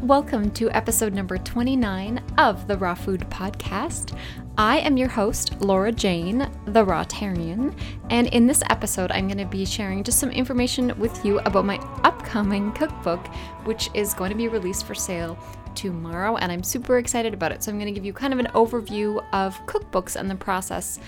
Welcome to episode number 29 of the Raw Food Podcast. I am your host, Laura Jane, the Rawtarian, and in this episode, I'm going to be sharing just some information with you about my upcoming cookbook, which is going to be released for sale tomorrow, and I'm super excited about it. So, I'm going to give you kind of an overview of cookbooks and the process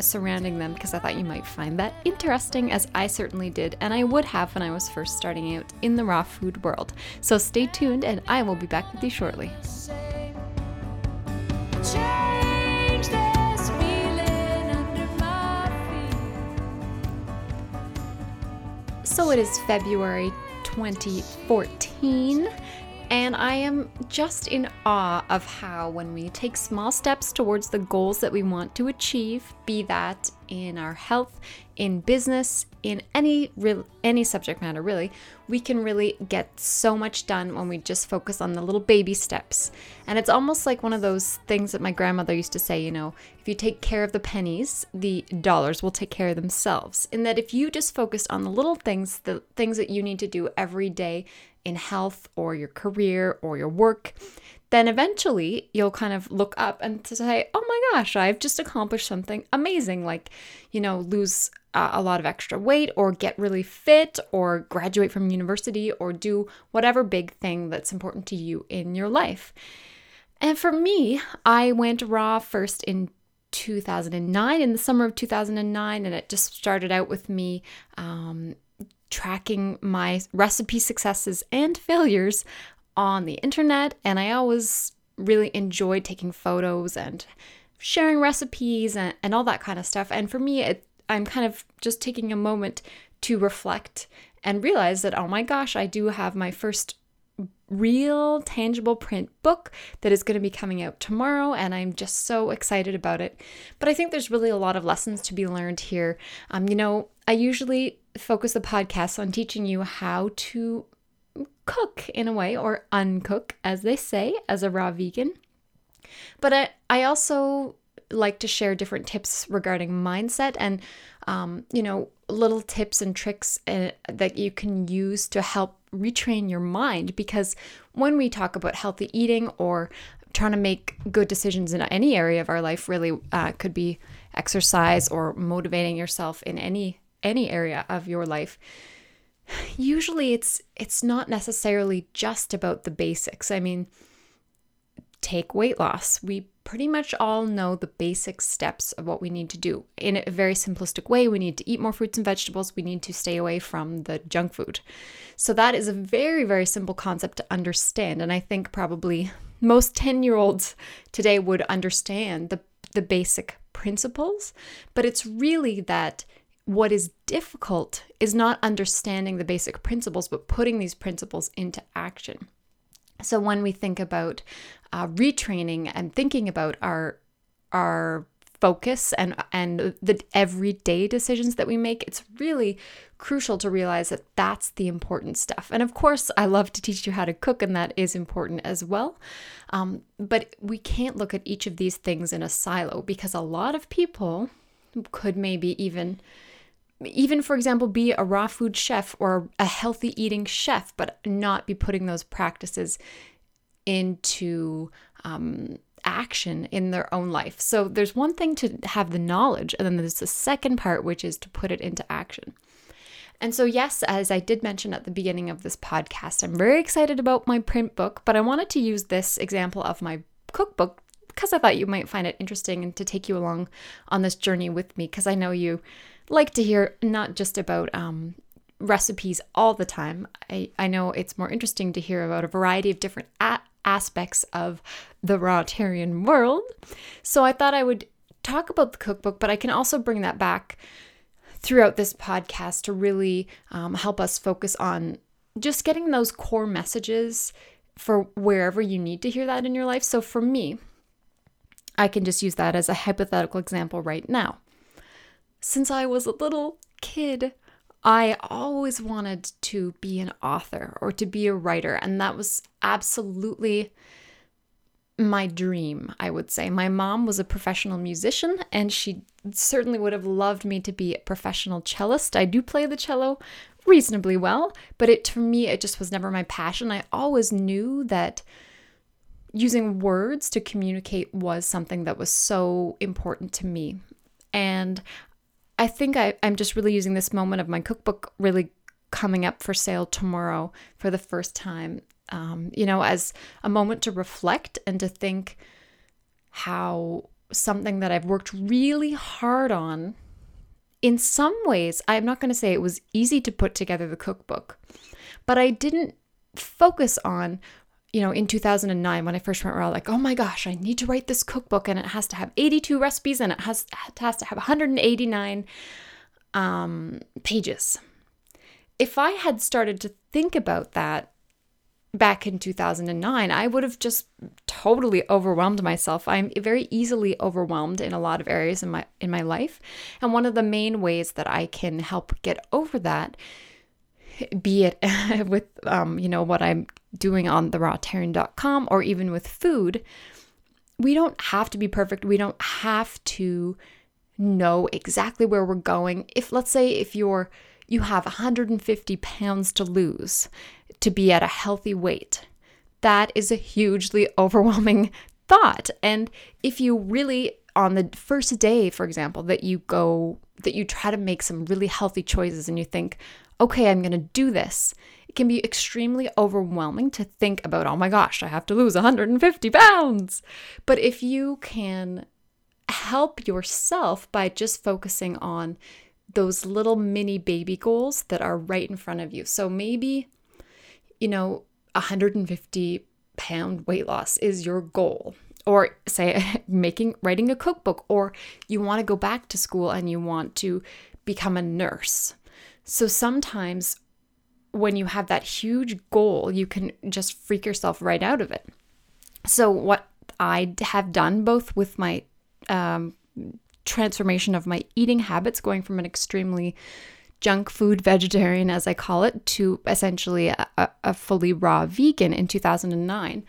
surrounding them because I thought you might find that interesting, as I certainly did, and I would have when I was first starting out in the raw food world. So stay tuned, and I will be back with you shortly. So it is February 2014 and I am just in awe of how, when we take small steps towards the goals that we want to achieve, be that in our health, in business, in any real any subject matter really, we can really get so much done when we just focus on the little baby steps. And it's almost like one of those things that my grandmother used to say, you know, if you take care of the pennies, the dollars will take care of themselves. In that if you just focus on the little things, the things that you need to do every day in health or your career or your work, then eventually you'll kind of look up and to say, oh my gosh, I've just accomplished something amazing, like, you know, lose uh, a lot of extra weight or get really fit or graduate from university or do whatever big thing that's important to you in your life. And for me, I went raw first in 2009, in the summer of 2009, and it just started out with me um, tracking my recipe successes and failures on the internet. And I always really enjoyed taking photos and sharing recipes and, and all that kind of stuff. And for me, it, I'm kind of just taking a moment to reflect and realize that, oh my gosh, I do have my first real tangible print book that is going to be coming out tomorrow and i'm just so excited about it but i think there's really a lot of lessons to be learned here um, you know i usually focus the podcast on teaching you how to cook in a way or uncook as they say as a raw vegan. But i, I also like to share different tips regarding mindset and um, you know little tips and tricks uh, that you can use to help retrain your mind. Because when we talk about healthy eating or trying to make good decisions in any area of our life really uh, could be exercise or motivating yourself in any any area of your life usually it's it's not necessarily just about the basics i mean take weight loss we pretty much all know the basic steps of what we need to do. In a very simplistic way, we need to eat more fruits and vegetables, we need to stay away from the junk food. So, that is a very, very simple concept to understand. And I think probably most 10 year olds today would understand the, the basic principles, but it's really that what is difficult is not understanding the basic principles, but putting these principles into action. So when we think about uh, retraining and thinking about our our focus and and the everyday decisions that we make it's really crucial to realize that that's the important stuff and of course i love to teach you how to cook and that is important as well um, but we can't look at each of these things in a silo because a lot of people could maybe even even for example be a raw food chef or a healthy eating chef but not be putting those practices into um, action in their own life. So there's one thing to have the knowledge and then there's the second part which is to put it into action. And so, yes, as I did mention at the beginning of this podcast, I'm very excited about my print book, but I wanted to use this example of my cookbook because I thought you might find it interesting and to take you along on this journey with me because I know you like to hear not just about um, recipes all the time. I, I know it's more interesting to hear about a variety of different a- aspects of the Rawtarian world. So I thought I would talk about the cookbook, but I can also bring that back throughout this podcast to really um, help us focus on just getting those core messages for wherever you need to hear that in your life. So for me, I can just use that as a hypothetical example right now. Since I was a little kid, I always wanted to be an author or to be a writer, and that was absolutely my dream, I would say. My mom was a professional musician and she certainly would have loved me to be a professional cellist. I do play the cello reasonably well, but it for me it just was never my passion. I always knew that using words to communicate was something that was so important to me. And I think I, I'm just really using this moment of my cookbook really coming up for sale tomorrow for the first time, um, you know, as a moment to reflect and to think how something that I've worked really hard on. In some ways, I'm not going to say it was easy to put together the cookbook, but I didn't focus on you know, in 2009 when I first went around, like, oh my gosh, I need to write this cookbook and it has to have 82 recipes and it has, it has to have 189 um, pages. If I had started to think about that back in 2009, I would have just totally overwhelmed myself. I'm very easily overwhelmed in a lot of areas in my in my life, and one of the main ways that I can help get over that be it with um, you know what I'm doing on the rawtarian.com or even with food, we don't have to be perfect. We don't have to know exactly where we're going. If let's say if you're you have 150 pounds to lose to be at a healthy weight, that is a hugely overwhelming thought. And if you really on the first day, for example, that you go that you try to make some really healthy choices and you think, okay, I'm going to do this. Can be extremely overwhelming to think about, oh my gosh, I have to lose 150 pounds. But if you can help yourself by just focusing on those little mini baby goals that are right in front of you. So maybe, you know, 150 pound weight loss is your goal or say making writing a cookbook or you want to go back to school and you want to become a nurse so sometimes when you have that huge goal, you can just freak yourself right out of it. So, what I have done both with my um, transformation of my eating habits, going from an extremely junk food vegetarian, as I call it, to essentially a, a fully raw vegan in 2009.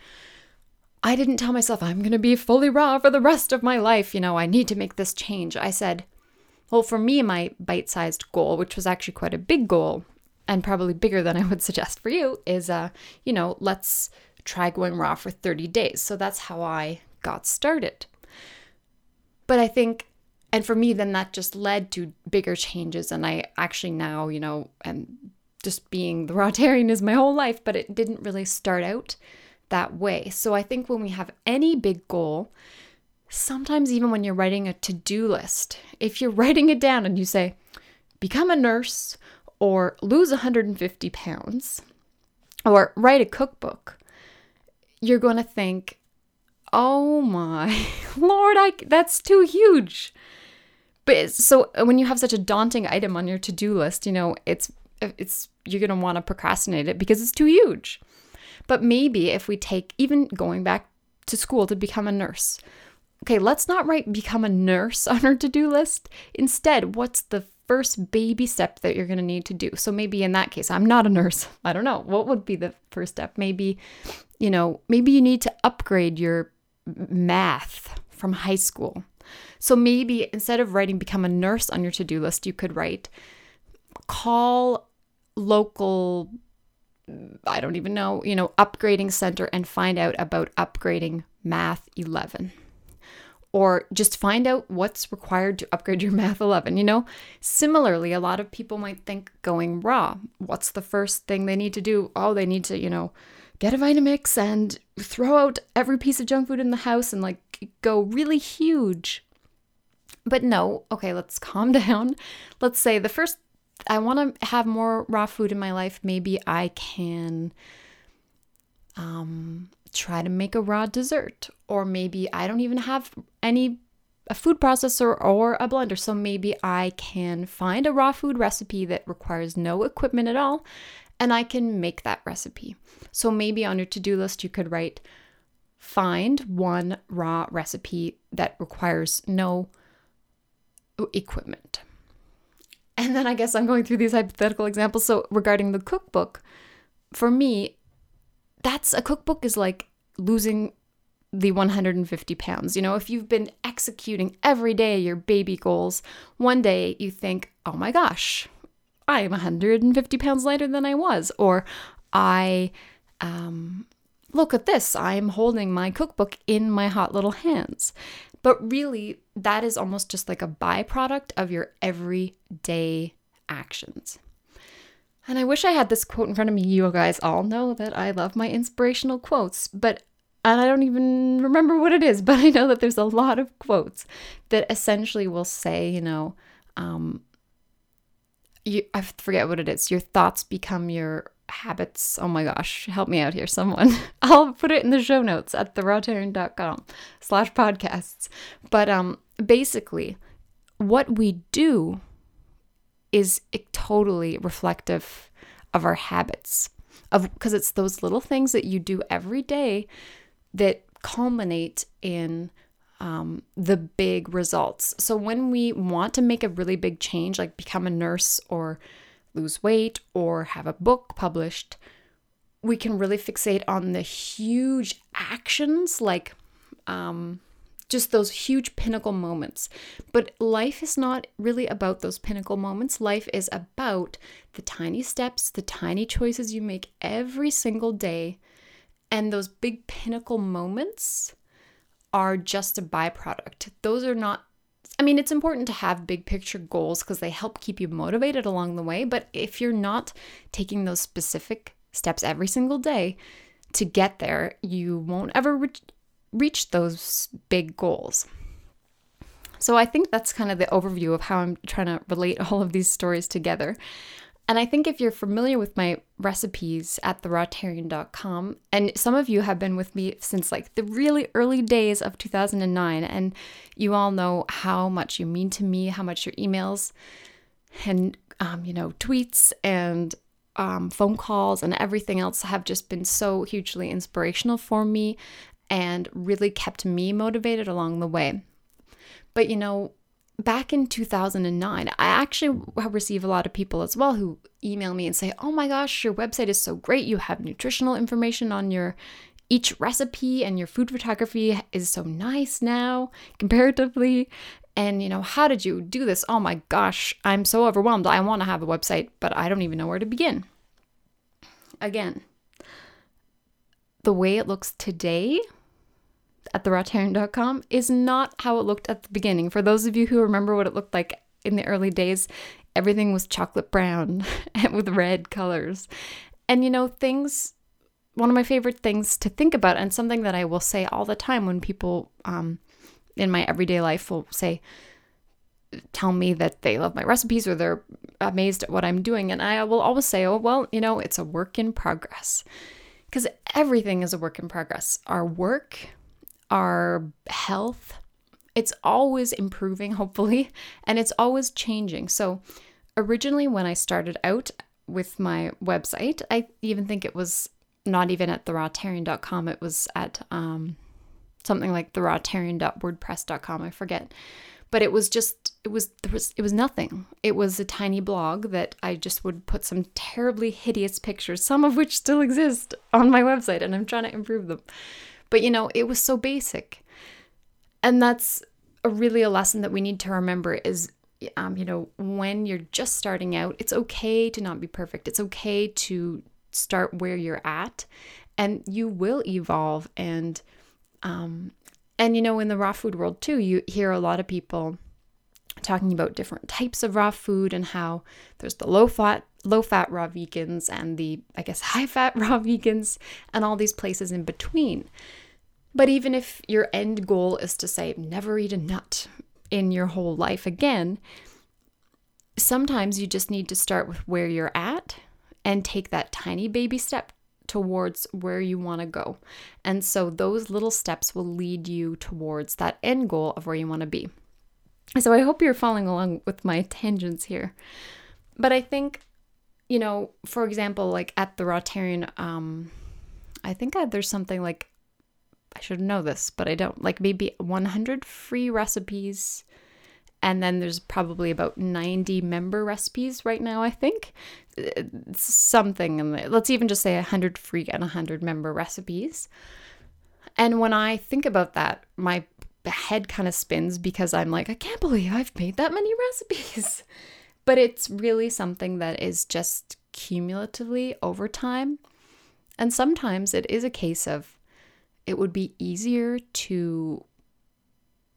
I didn't tell myself I'm going to be fully raw for the rest of my life. You know, I need to make this change. I said, well, for me, my bite sized goal, which was actually quite a big goal and probably bigger than I would suggest for you, is, uh, you know, let's try going raw for 30 days. So that's how I got started. But I think, and for me, then that just led to bigger changes. And I actually now, you know, and just being the rawtarian is my whole life, but it didn't really start out that way. So I think when we have any big goal, sometimes even when you're writing a to do list, if you're writing it down and you say, become a nurse or lose 150 pounds or write a cookbook, you're going to think, oh my lord, I, that's too huge. But so uh, when you have such a daunting item on your to do list, you know, it's, uh, it's, you're going to want to procrastinate it because it's too huge. But maybe if we take even going back to school to become a nurse, okay, let's not write become a nurse on our to do list. Instead, what's the first baby step that you're going to need to do? So maybe in that case, I'm not a nurse. I don't know. What would be the first step? Maybe, you know, maybe you need to upgrade your math from high school. So maybe instead of writing become a nurse on your to do list, you could write call local I don't even know, you know, upgrading center and find out about upgrading math 11 or just find out what's required to upgrade your math 11 you know? Similarly a lot of people might think going raw. What's the first thing they need to do? Oh they need to you know get a vitamix and throw out every piece of junk food in the house and like go really huge. But no. Okay let's calm down. Let's say the first i want to have more raw food in my life. Maybe i can um try to make a raw dessert. Or maybe I don't even have any a food processor or a blender. So maybe I can find a raw food recipe that requires no equipment at all and I can make that recipe. So maybe on your to-do list you could write find one raw recipe that requires no equipment. And then I guess I'm going through these hypothetical examples. So regarding the cookbook, for me, that's a cookbook is like losing the 150 pounds. You know, if you've been executing every day your baby goals, one day you think, oh my gosh, I am 150 pounds lighter than I was. Or I, um, look at this, I'm holding my cookbook in my hot little hands. But really, that is almost just like a byproduct of your everyday actions. And I wish I had this quote in front of me. You guys all know that I love my inspirational quotes, but and I don't even remember what it is, but I know that there's a lot of quotes that essentially will say, you know, um, you, I forget what it is. Your thoughts become your habits. Oh my gosh, help me out here, someone. I'll put it in the show notes at therawtarian.com slash podcasts. But um, basically, what we do is it totally reflective of our habits of because it's those little things that you do every day that culminate in um, the big results. So when we want to make a really big change, like become a nurse or lose weight or have a book published, we can really fixate on the huge actions like um, just those huge pinnacle moments. But life is not really about those pinnacle moments. Life is about the tiny steps, the tiny choices you make every single day. And those big pinnacle moments are just a byproduct. Those are not I mean, it's important to have big picture goals because they help keep you motivated along the way. But if you're not taking those specific steps every single day to get there, you won't ever reach, reach those big goals. So I think that's kind of the overview of how I'm trying to relate all of these stories together. And I think if you're familiar with my recipes at therawtarian.com, and some of you have been with me since like the really early days of 2009, and you all know how much you mean to me, how much your emails and, um, you know, tweets and um, phone calls and everything else have just been so hugely inspirational for me and really kept me motivated along the way. But, you know, back in 2009, I actually receive a lot of people as well who email me and say, "Oh my gosh, your website is so great. You have nutritional information on your each recipe and your food photography is so nice now comparatively." And you know, how did you do this? Oh my gosh, I'm so overwhelmed. I want to have a website, but I don't even know where to begin. Again, the way it looks today at therawtarian.com is not how it looked at the beginning. For those of you who remember what it looked like in the early days, everything was chocolate brown with red colors. And you know, things, one of my favorite things to think about, and something that I will say all the time when people um, in my everyday life will say, tell me that they love my recipes or they're amazed at what I'm doing. And I will always say, oh, well, you know, it's a work in progress. Because everything is a work in progress. Our work, our health, it's always improving, hopefully, and it's always changing. So, originally, when I started out with my website, I even think it was not even at therawtarian.com, it was at um, something like therawtarian.wordpress.com, I forget. But it was just it was there was it was nothing. It was a tiny blog that I just would put some terribly hideous pictures, some of which still exist on my website and I'm trying to improve them. But you know, it was so basic. And that's a really a lesson that we need to remember is um, you know, when you're just starting out, it's okay to not be perfect. It's okay to start where you're at and you will evolve and um and you know in the raw food world too you hear a lot of people talking about different types of raw food and how there's the low fat low fat raw vegans and the i guess high fat raw vegans and all these places in between but even if your end goal is to say, never eat a nut in your whole life again, sometimes you just need to start with where you're at and take that tiny baby step towards where you want to go. And so those little steps will lead you towards that end goal of where you want to be. So I hope you're following along with my tangents here. But I think, you know, for example, like at the Rawtarian, um, I think I, there's something like I should know this, but I don't. Like maybe 100 free recipes. And then there's probably about 90 member recipes right now, I think. It's something in the, let's even just say 100 free and 100 member recipes. And when I think about that, my head kind of spins because I'm like, I can't believe I've made that many recipes. But it's really something that is just cumulatively over time. And sometimes it is a case of it would be easier to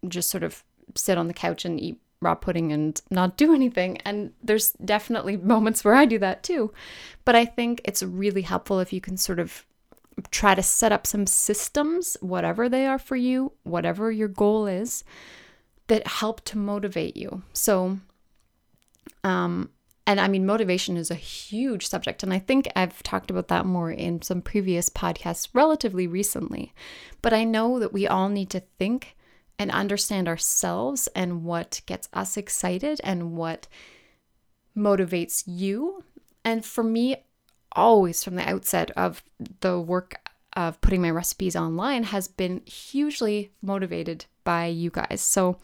just sort of sit on the couch and eat raw pudding and not do anything. And there's definitely moments where I do that too. But I think it's really helpful if you can sort of try to set up some systems, whatever they are for you, whatever your goal is, that help to motivate you. So, um, and I mean, motivation is a huge subject. And I think I've talked about that more in some previous podcasts relatively recently. But I know that we all need to think and understand ourselves and what gets us excited and what motivates you. And for me, always from the outset of the work of putting my recipes online has been hugely motivated by you guys. So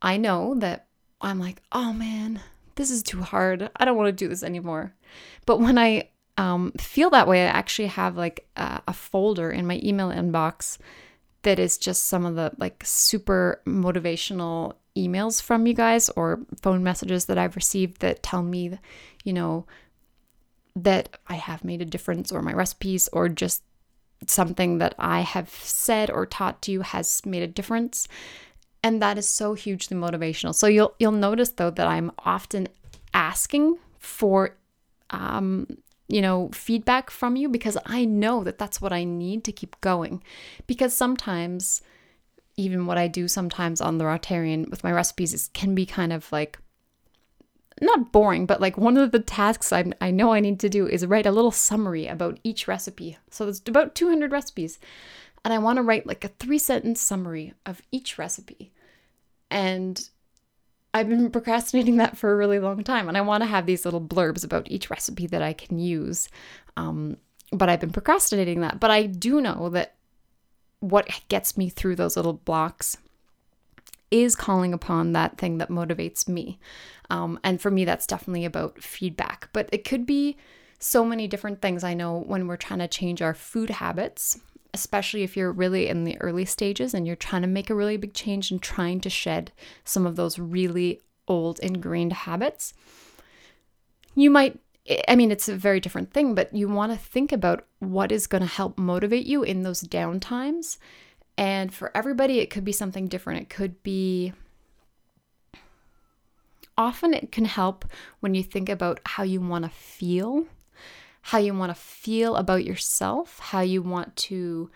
I know that I'm like, oh man, this is too hard. I don't want to do this anymore. But when I um, feel that way, I actually have like a, a folder in my email inbox that is just some of the like super motivational emails from you guys or phone messages that I've received that tell me, you know, that I have made a difference or my recipes or just something that I have said or taught to you has made a difference. And that is so hugely motivational. So you'll you'll notice though that I'm often asking for um you know, feedback from you because I know that that's what I need to keep going. Because sometimes, even what I do sometimes on the Rawtarian with my recipes is can be kind of like not boring, but like one of the tasks I, I know I need to do is write a little summary about each recipe. So there's about 200 recipes. And I want to write like a three sentence summary of each recipe. And I've been procrastinating that for a really long time. And I want to have these little blurbs about each recipe that I can use. Um, but I've been procrastinating that. But I do know that what gets me through those little blocks is calling upon that thing that motivates me. Um, and for me, that's definitely about feedback. But it could be so many different things. I know when we're trying to change our food habits, especially if you're really in the early stages and you're trying to make a really big change and trying to shed some of those really old ingrained habits, you might. I mean, it's a very different thing, but you want to think about what is going to help motivate you in those down times and for everybody, it could be something different. It could be often it can help when you think about how you want to feel, how you want to feel about yourself, how you want to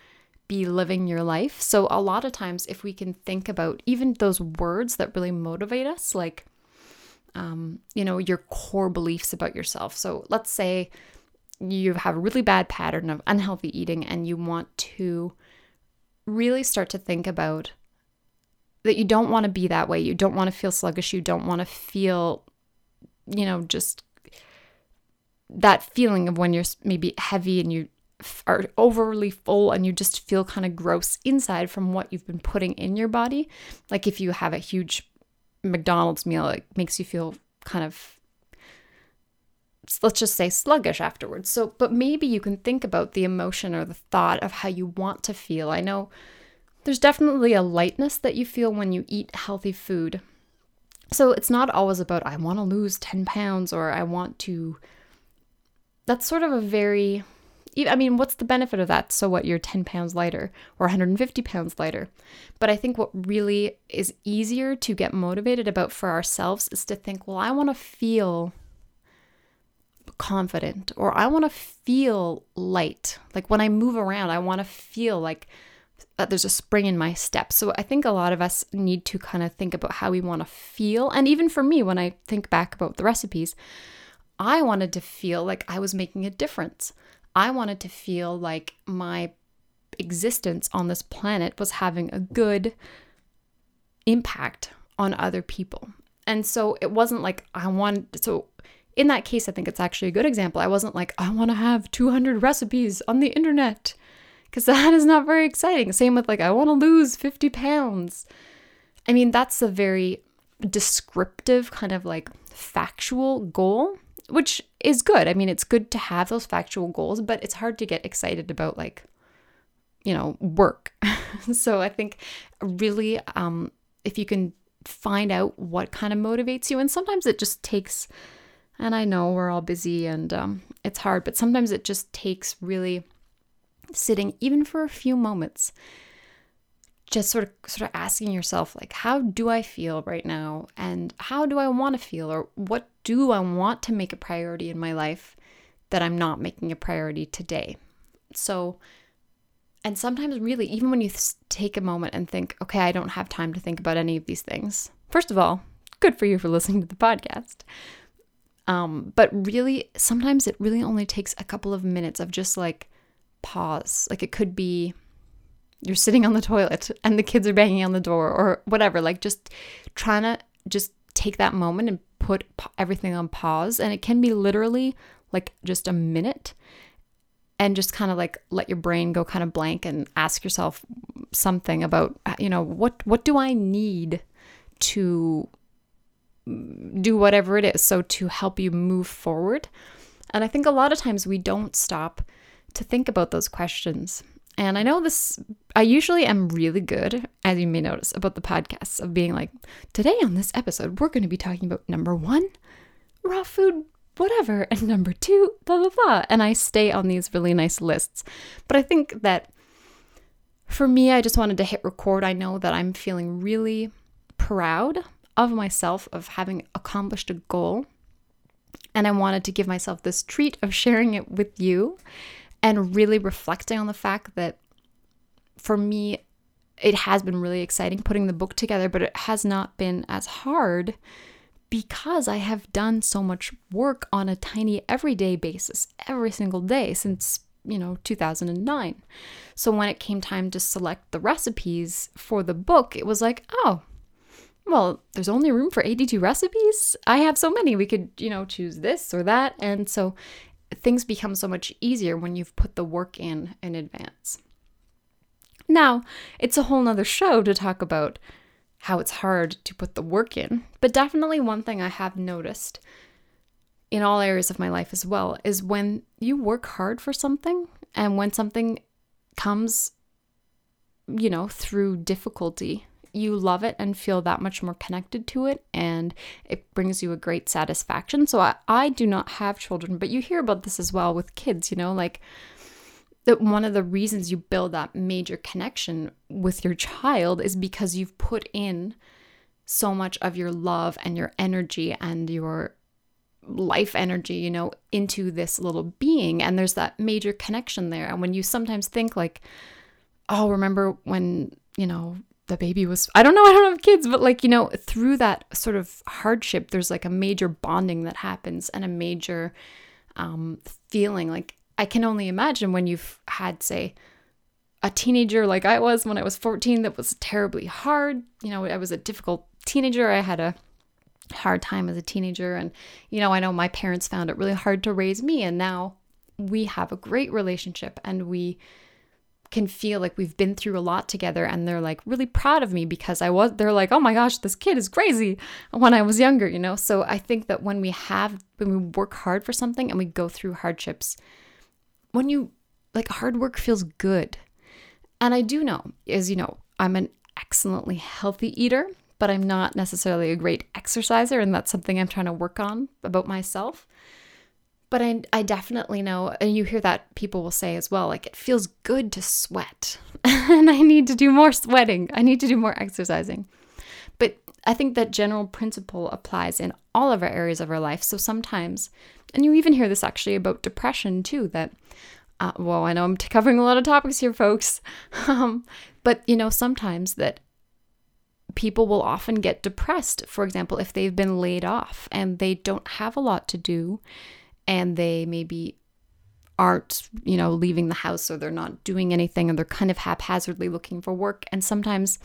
be living your life. So, a lot of times, if we can think about even those words that really motivate us, like, um, you know, your core beliefs about yourself. So, let's say you have a really bad pattern of unhealthy eating and you want to really start to think about that you don't want to be that way. You don't want to feel sluggish. You don't want to feel, you know, just that feeling of when you're maybe heavy and you are overly full and you just feel kind of gross inside from what you've been putting in your body. Like if you have a huge McDonald's meal, it makes you feel kind of let's just say sluggish afterwards. So, but maybe you can think about the emotion or the thought of how you want to feel. I know there's definitely a lightness that you feel when you eat healthy food. So, it's not always about, I want to lose 10 pounds or I want to. That's sort of a very. I mean, what's the benefit of that? So, what, you're 10 pounds lighter or 150 pounds lighter? But I think what really is easier to get motivated about for ourselves is to think, well, I want to feel confident or I want to feel light. Like when I move around, I want to feel like uh, there's a spring in my step. So I think a lot of us need to kind of think about how we want to feel. And even for me, when I think back about the recipes, I wanted to feel like I was making a difference. I wanted to feel like my existence on this planet was having a good impact on other people. And so it wasn't like I wanted, so in that case, I think it's actually a good example. I wasn't like, I want to have 200 recipes on the internet because that is not very exciting. Same with like, I want to lose 50 pounds. I mean, that's a very descriptive, kind of like factual goal, which is good. I mean, it's good to have those factual goals, but it's hard to get excited about like you know, work. so I think really, um, if you can find out what kind of motivates you, and sometimes it just takes, and I know we're all busy and um, it's hard, but sometimes it just takes really sitting, even for a few moments, just sort of sort of asking yourself like how do i feel right now? And how do i want to feel? Or what do i want to make a priority in my life that i'm not making a priority today? So and sometimes really even when you take a moment and think okay i don't have time to think about any of these things. First of all good for you for listening to the podcast. Um, but really sometimes it really only takes a couple of minutes of just like pause. Like it could be you're sitting on the toilet and the kids are banging on the door or whatever like just trying to just take that moment and put everything on pause. And it can be literally like just a minute and just kind of like let your brain go kind of blank and ask yourself something about you know what what do I need to do whatever it is so to help you move forward? And I think a lot of times we don't stop to think about those questions and I know this, I usually am really good, as you may notice, about the podcasts of being like, today on this episode, we're going to be talking about number one, raw food, whatever, and number two, blah, blah, blah. And I stay on these really nice lists. But I think that for me, I just wanted to hit record. I know that I'm feeling really proud of myself of having accomplished a goal. And I wanted to give myself this treat of sharing it with you and really reflecting on the fact that for me, it has been really exciting putting the book together, but it has not been as hard because I have done so much work on a tiny everyday basis every single day since, you know, 2009. So when it came time to select the recipes for the book, it was like, oh, well, there's only room for 82 recipes. I have so many. We could, you know, choose this or that. And so things become so much easier when you've put the work in in advance. Now, it's a whole nother show to talk about how it's hard to put the work in, but definitely one thing I have noticed in all areas of my life as well is when you work hard for something and when something comes, you know, through difficulty you love it and feel that much more connected to it and it brings you a great satisfaction. So I, I do not have children, but you hear about this as well with kids, you know, like that one of the reasons you build that major connection with your child is because you've put in so much of your love and your energy and your life energy, you know, into this little being. And there's that major connection there. And when you sometimes think, like, oh, remember when, you know, the baby was I don't know, I don't have kids, but like, you know, through that sort of hardship, there's like a major bonding that happens and a major um, feeling. Like I can only imagine when you've had, say, a teenager like I was when I was 14 that was terribly hard. You know, I was a difficult teenager. I had a hard time as a teenager. And, you know, I know my parents found it really hard to raise me. And now we have a great relationship and we can feel like we've been through a lot together and they're like really proud of me because I was they're like, "Oh my gosh, this kid is crazy." when I was younger, you know? So I think that when we have when we work hard for something and we go through hardships, when you like hard work feels good. And I do know, as you know, I'm an excellently healthy eater, but I'm not necessarily a great exerciser and that's something I'm trying to work on about myself. But I, I definitely know, and you hear that people will say as well, like it feels good to sweat. and I need to do more sweating. I need to do more exercising. But I think that general principle applies in all of our areas of our life. So sometimes, and you even hear this actually about depression too, that, uh, well, I know I'm covering a lot of topics here, folks. um, but, you know, sometimes that people will often get depressed, for example, if they've been laid off and they don't have a lot to do and they maybe aren't, you know, leaving the house or they're not doing anything and they're kind of haphazardly looking for work. And sometimes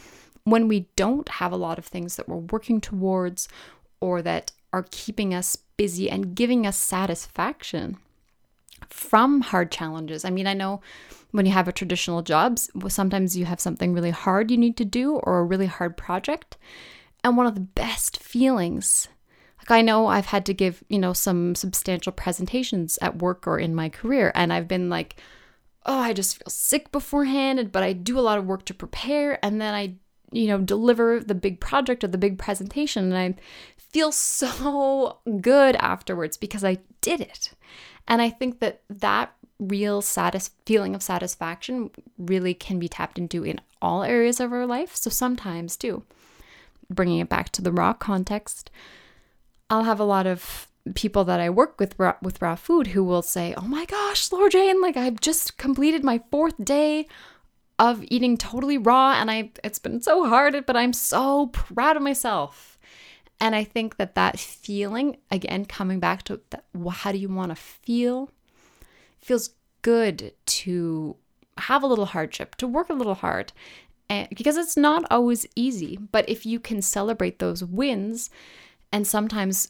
when we don't have a lot of things that we're working towards or that are keeping us busy and giving us satisfaction from hard challenges. I mean, I know when you have a traditional job, sometimes you have something really hard you need to do or a really hard project. And one of the best feelings like I know I've had to give, you know, some substantial presentations at work or in my career and I've been like oh, I just feel sick beforehand, but I do a lot of work to prepare. And then I, you know, deliver the big project or the big presentation. And I feel so good afterwards because I did it. And I think that that real satis- feeling of satisfaction really can be tapped into in all areas of our life. So sometimes, too, bringing it back to the raw context, I'll have a lot of people that I work with raw, with raw food who will say, "Oh my gosh, Laura Jane, like I've just completed my fourth day of eating totally raw and I it's been so hard, but I'm so proud of myself." And I think that that feeling again coming back to that, how do you want to feel? Feels good to have a little hardship, to work a little hard. And because it's not always easy, but if you can celebrate those wins and sometimes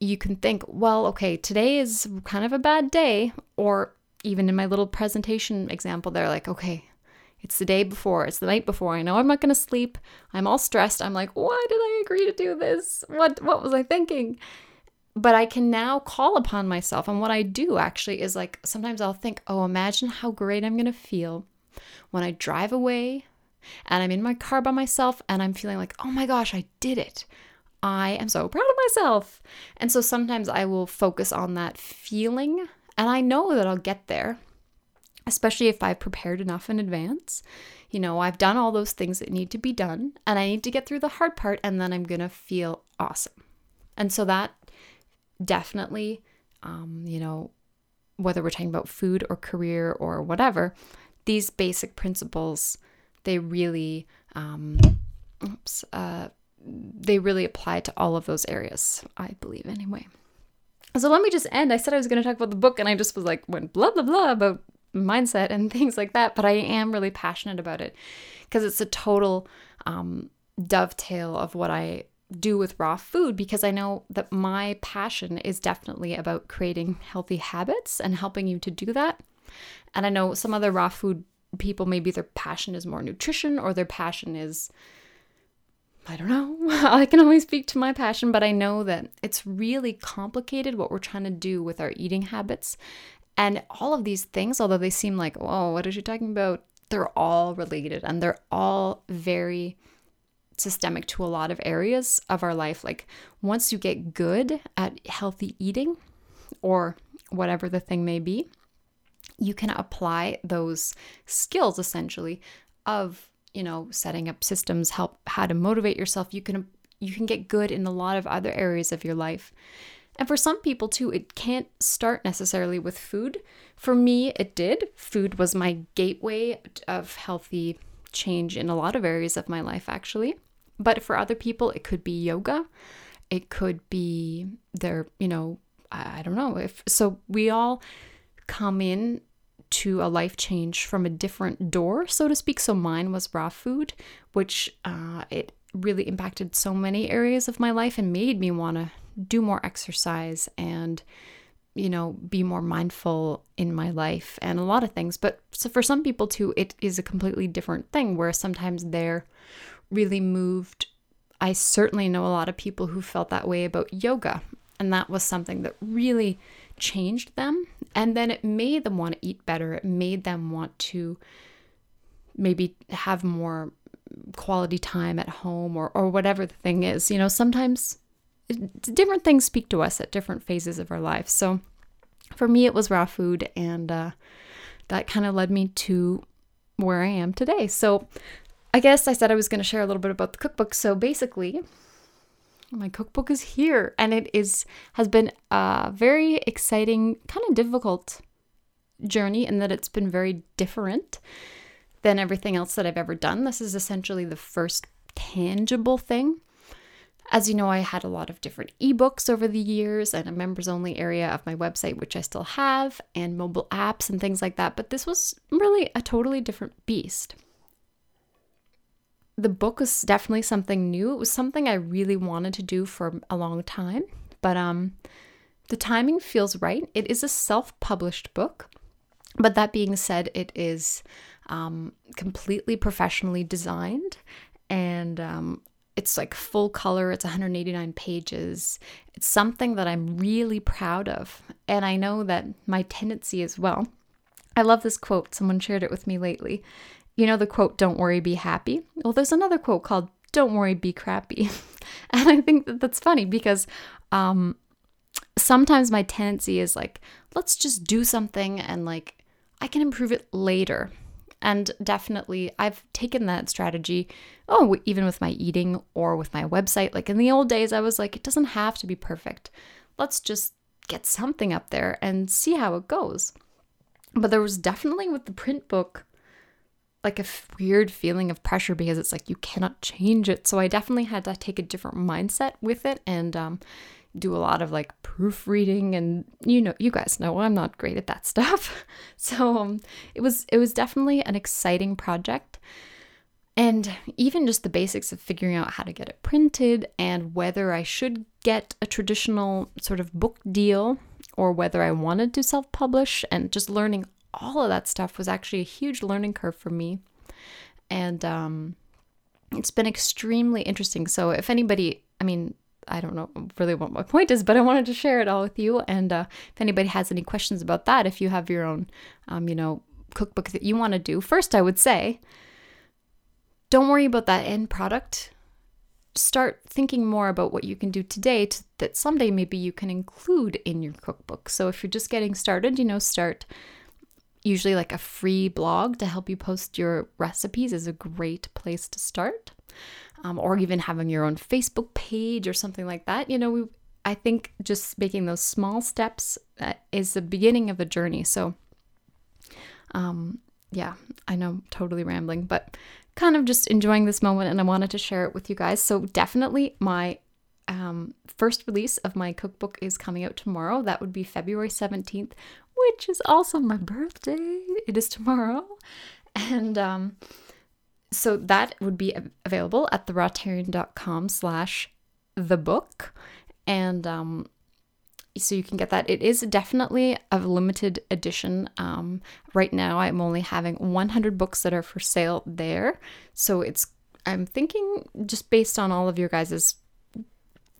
you can think, well, okay, today is kind of a bad day. Or even in my little presentation example, they're like, okay, it's the day before, it's the night before. I know I'm not going to sleep. I'm all stressed. I'm like, why did I agree to do this? What what was I thinking? But I can now call upon myself. And what I do actually is like sometimes I'll think, oh, imagine how great I'm going to feel when I drive away and I'm in my car by myself and I'm feeling like, oh my gosh, I did it. I am so proud of myself. And so sometimes I will focus on that feeling, and I know that I'll get there, especially if I've prepared enough in advance. You know, I've done all those things that need to be done, and I need to get through the hard part, and then I'm gonna feel awesome. And so that definitely, um, you know, whether we're talking about food or career or whatever, these basic principles, they really, um, oops, uh, they really apply to all of those areas, I believe, anyway. So let me just end. I said I was going to talk about the book, and I just was like, went blah, blah, blah about mindset and things like that. But I am really passionate about it because it's a total um, dovetail of what I do with raw food because I know that my passion is definitely about creating healthy habits and helping you to do that. And I know some other raw food people, maybe their passion is more nutrition or their passion is I don't know. I can only speak to my passion, but I know that it's really complicated what we're trying to do with our eating habits. And all of these things, although they seem like, oh, what is she talking about? They're all related and they're all very systemic to a lot of areas of our life. Like once you get good at healthy eating or whatever the thing may be, you can apply those skills essentially of you know, setting up systems, help how to motivate yourself. You can you can get good in a lot of other areas of your life. And for some people too, it can't start necessarily with food. For me, it did. Food was my gateway of healthy change in a lot of areas of my life actually. But for other people, it could be yoga. It could be their, you know, I don't know if so we all come in to a life change from a different door, so to speak. So mine was raw food, which uh, it really impacted so many areas of my life and made me want to do more exercise and you know be more mindful in my life and a lot of things but so for some people too it is a completely different thing where sometimes they're really moved i certainly know a lot of people who felt that way about yoga and that was something that really changed them. And then it made them want to eat better. It made them want to maybe have more quality time at home or, or whatever the thing is. You know, sometimes different things speak to us at different phases of our life. So for me, it was raw food, and uh, that kind of led me to where I am today. So I guess I said I was going to share a little bit about the cookbook. So basically, my cookbook is here and it is has been a very exciting kind of difficult journey in that it's been very different than everything else that I've ever done. This is essentially the first tangible thing. As you know, I had a lot of different ebooks over the years and a members only area of my website, which I still have, and mobile apps and things like that. But this was really a totally different beast the book was definitely something new. It was something I really wanted to do for a long time, but um the timing feels right. It is a self-published book, but that being said, it is um, completely professionally designed and um, it's like full color. It's 189 pages. It's something that I'm really proud of. And I know that my tendency as well I love this quote. Someone shared it with me lately. You know the quote, don't worry, be happy? Well, there's another quote called, don't worry, be crappy. and I think that that's funny because um, sometimes my tendency is like, let's just do something and like, I can improve it later. And definitely, I've taken that strategy. Oh, even with my eating or with my website. Like in the old days, I was like, it doesn't have to be perfect. Let's just get something up there and see how it goes. But there was definitely with the print book, like a weird feeling of pressure because it's like you cannot change it. So I definitely had to take a different mindset with it and um, do a lot of like proofreading and you know you guys know I'm not great at that stuff. So um, it was it was definitely an exciting project. And even just the basics of figuring out how to get it printed and whether I should get a traditional sort of book deal or whether I wanted to self publish and just learning all of that stuff was actually a huge learning curve for me. And um, it's been extremely interesting. So if anybody, I mean, I don't know really what my point is, but I wanted to share it all with you. And uh, if anybody has any questions about that, if you have your own, um, you know, cookbook that you want to do, first I would say, don't worry about that end product. Start thinking more about what you can do today to, that someday maybe you can include in your cookbook. So if you're just getting started, you know, start usually like a free blog to help you post your recipes is a great place to start um, or even having your own Facebook page or something like that. You know, we I think just making those small steps uh, is the beginning of a journey. So, um, yeah, I know, totally rambling, but kind of just enjoying this moment, and I wanted to share it with you guys. So definitely, my um, first release of my cookbook is coming out tomorrow. That would be February seventeenth, which is also my birthday. It is tomorrow, and um, so that would be available at therawtarian.com slash the book. And um, so you can get that. It is definitely a limited edition. Um, right now i'm only having 100 books that are for sale there. So it's i'm thinking just based on all of your guys's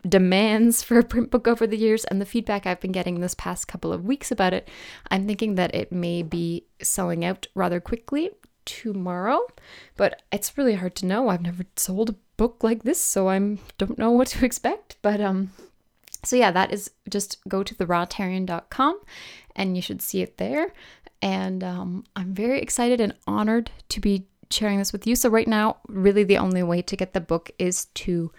demands for a print book over the years and the feedback I've been getting this past couple of weeks about it, I'm thinking that it may be selling out rather quickly tomorrow, but it's really hard to know. I've never sold a book like this, so I don't know what to expect. But um, so yeah, that is just go to therawtarian.com and you should see it there. And um, I'm very excited and honored to be sharing this with you. So right now, really the only way to get the book is to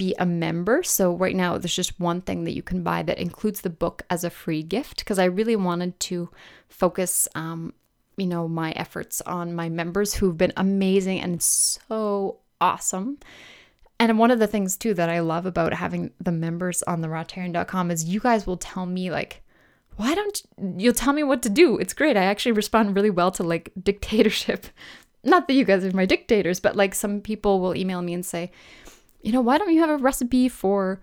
be a member. So right now there's just one thing that you can buy that includes the book as a free gift because I really wanted to focus um, you know, my efforts on my members who've been amazing and so awesome. And one of the things too that I love about having the members on the rawtarian.com is you guys will tell me like, why don't you, you'll tell me what to do? It's great. I actually respond really well to like dictatorship. Not that you guys are my dictators, but like some people will email me and say, you know, why don't you have a recipe for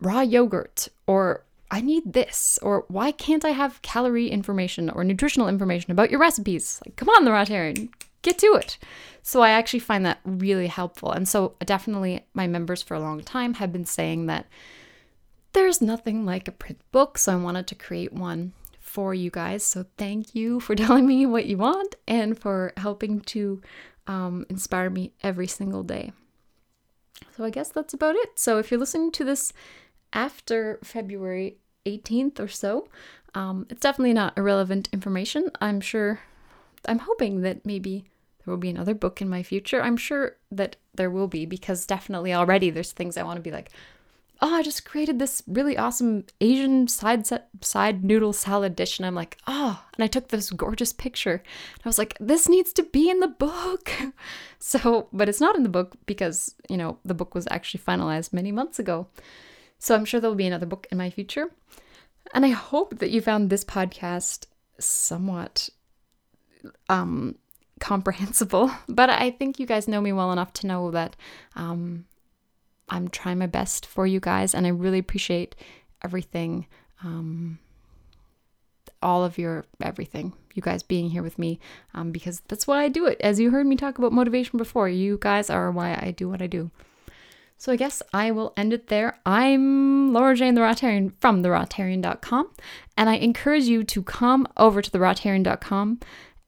raw yogurt or I need this, or why can't I have calorie information or nutritional information about your recipes? Like, come on, the Rawtarian, get to it. So I actually find that really helpful. And so definitely my members for a long time have been saying that there's nothing like a print book. So I wanted to create one for you guys. So thank you for telling me what you want and for helping to um, inspire me every single day. So I guess that's about it. So if you're listening to this after February 18th or so. Um, it's definitely not irrelevant information. I'm sure, I'm hoping that maybe there will be another book in my future. I'm sure that there will be because definitely already there's things I want to be like, oh, I just created this really awesome Asian side set, side noodle salad dish, and I'm like, oh, and I took this gorgeous picture. And I was like, this needs to be in the book. so, but it's not in the book because you know the book was actually finalized many months ago. So I'm sure there'll be another book in my future. And I hope that you found this podcast somewhat um, comprehensible. But I think you guys know me well enough to know that um, I'm trying my best for you guys, and I really appreciate everything. Um, all of your everything, you guys being here with me, um, because that's why I do it. As you heard me talk about motivation before, you guys are why I do what I do. So I guess I will end it there. I'm Laura Jane the Rawtarian from therawtarian.com, and I encourage you to come over to therawtarian.com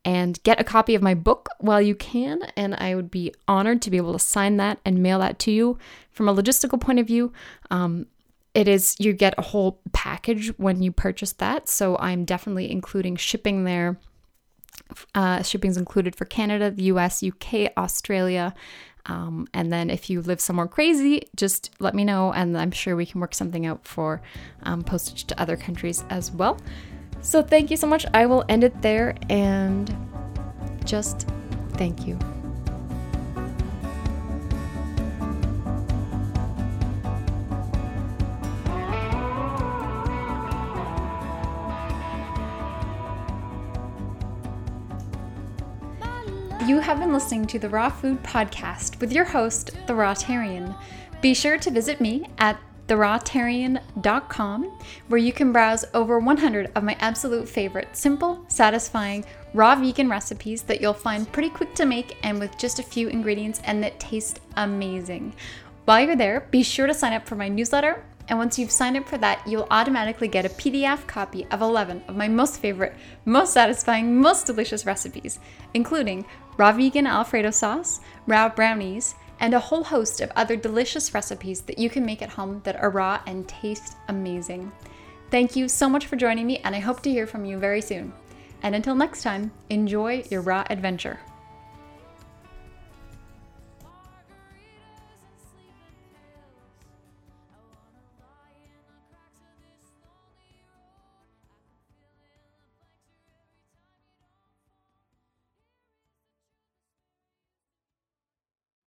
and get a copy of my book while you can. And I would be honored to be able to sign that and mail that to you. From a logistical point of view, um, it is you get a whole package when you purchase that. So I'm definitely including shipping there. Uh, shipping's included for Canada, the US, UK, Australia. Um, and then if you live somewhere crazy, just let me know, and I'm sure we can work something out for um, postage to other countries as well. So thank you so much. I will end it there and just thank you. You have been listening to the Raw Food Podcast with your host, The Rawtarian. Be sure to visit me at therawtarian.com, where you can browse over 100 of my absolute favorite simple, satisfying, raw vegan recipes that you'll find pretty quick to make and with just a few ingredients and that taste amazing. While you're there, be sure to sign up for my newsletter. And once you've signed up for that, you'll automatically get a PDF copy of 11 of my most favorite, most satisfying, most delicious recipes, including raw vegan Alfredo sauce, raw brownies, and a whole host of other delicious recipes that you can make at home that are raw and taste amazing. Thank you so much for joining me, and I hope to hear from you very soon. And until next time, enjoy your raw adventure.